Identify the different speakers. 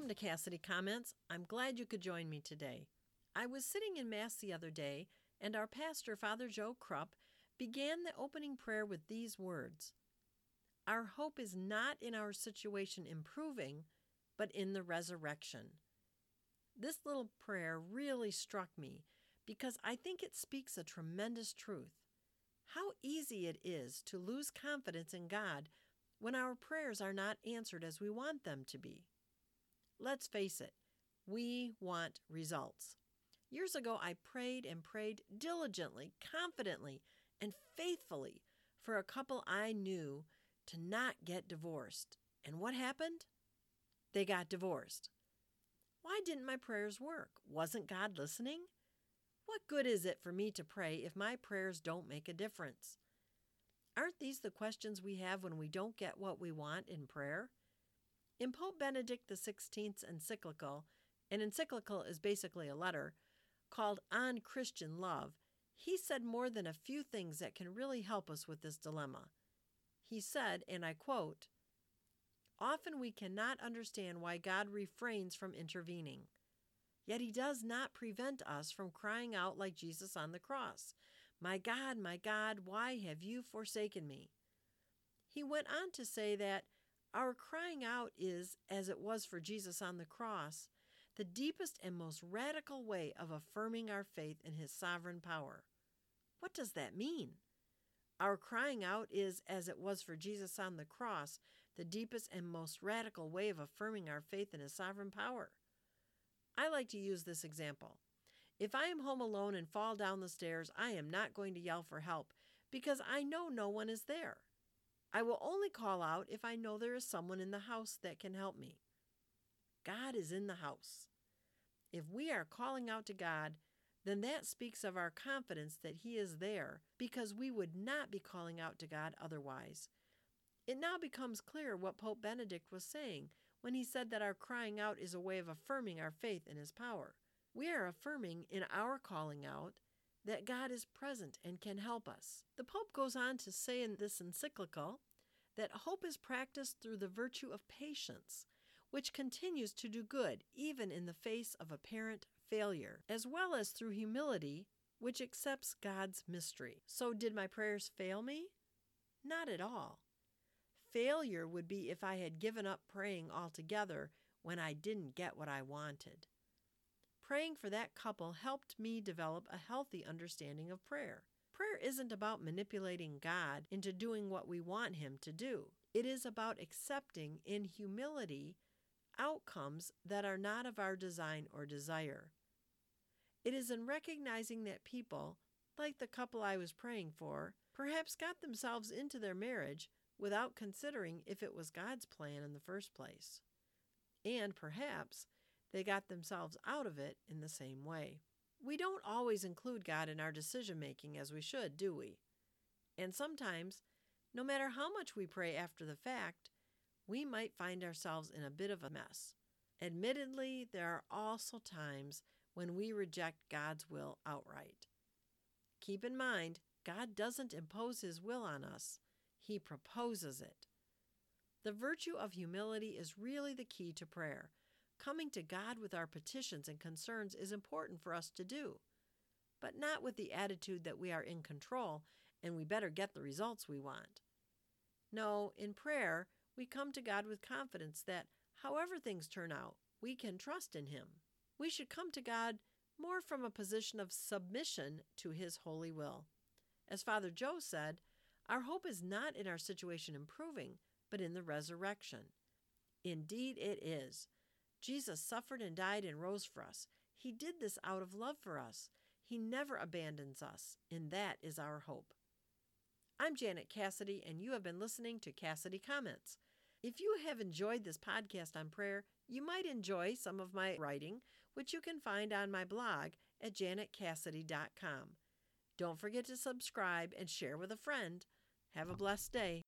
Speaker 1: Welcome to Cassidy Comments. I'm glad you could join me today. I was sitting in Mass the other day, and our pastor, Father Joe Krupp, began the opening prayer with these words Our hope is not in our situation improving, but in the resurrection. This little prayer really struck me because I think it speaks a tremendous truth. How easy it is to lose confidence in God when our prayers are not answered as we want them to be. Let's face it, we want results. Years ago, I prayed and prayed diligently, confidently, and faithfully for a couple I knew to not get divorced. And what happened? They got divorced. Why didn't my prayers work? Wasn't God listening? What good is it for me to pray if my prayers don't make a difference? Aren't these the questions we have when we don't get what we want in prayer? In Pope Benedict XVI's encyclical, an encyclical is basically a letter, called On Christian Love, he said more than a few things that can really help us with this dilemma. He said, and I quote, Often we cannot understand why God refrains from intervening. Yet he does not prevent us from crying out like Jesus on the cross, My God, my God, why have you forsaken me? He went on to say that our crying out is, as it was for Jesus on the cross, the deepest and most radical way of affirming our faith in His sovereign power. What does that mean? Our crying out is, as it was for Jesus on the cross, the deepest and most radical way of affirming our faith in His sovereign power. I like to use this example. If I am home alone and fall down the stairs, I am not going to yell for help because I know no one is there. I will only call out if I know there is someone in the house that can help me. God is in the house. If we are calling out to God, then that speaks of our confidence that He is there because we would not be calling out to God otherwise. It now becomes clear what Pope Benedict was saying when he said that our crying out is a way of affirming our faith in His power. We are affirming in our calling out that God is present and can help us. The Pope goes on to say in this encyclical that hope is practiced through the virtue of patience, which continues to do good even in the face of apparent failure, as well as through humility, which accepts God's mystery. So, did my prayers fail me? Not at all. Failure would be if I had given up praying altogether when I didn't get what I wanted. Praying for that couple helped me develop a healthy understanding of prayer. Prayer isn't about manipulating God into doing what we want Him to do. It is about accepting in humility outcomes that are not of our design or desire. It is in recognizing that people, like the couple I was praying for, perhaps got themselves into their marriage without considering if it was God's plan in the first place. And perhaps they got themselves out of it in the same way. We don't always include God in our decision making as we should, do we? And sometimes, no matter how much we pray after the fact, we might find ourselves in a bit of a mess. Admittedly, there are also times when we reject God's will outright. Keep in mind, God doesn't impose His will on us, He proposes it. The virtue of humility is really the key to prayer Coming to God with our petitions and concerns is important for us to do, but not with the attitude that we are in control and we better get the results we want. No, in prayer, we come to God with confidence that, however things turn out, we can trust in Him. We should come to God more from a position of submission to His holy will. As Father Joe said, our hope is not in our situation improving, but in the resurrection. Indeed, it is. Jesus suffered and died and rose for us. He did this out of love for us. He never abandons us, and that is our hope. I'm Janet Cassidy, and you have been listening to Cassidy Comments. If you have enjoyed this podcast on prayer, you might enjoy some of my writing, which you can find on my blog at janetcassidy.com. Don't forget to subscribe and share with a friend. Have a blessed day.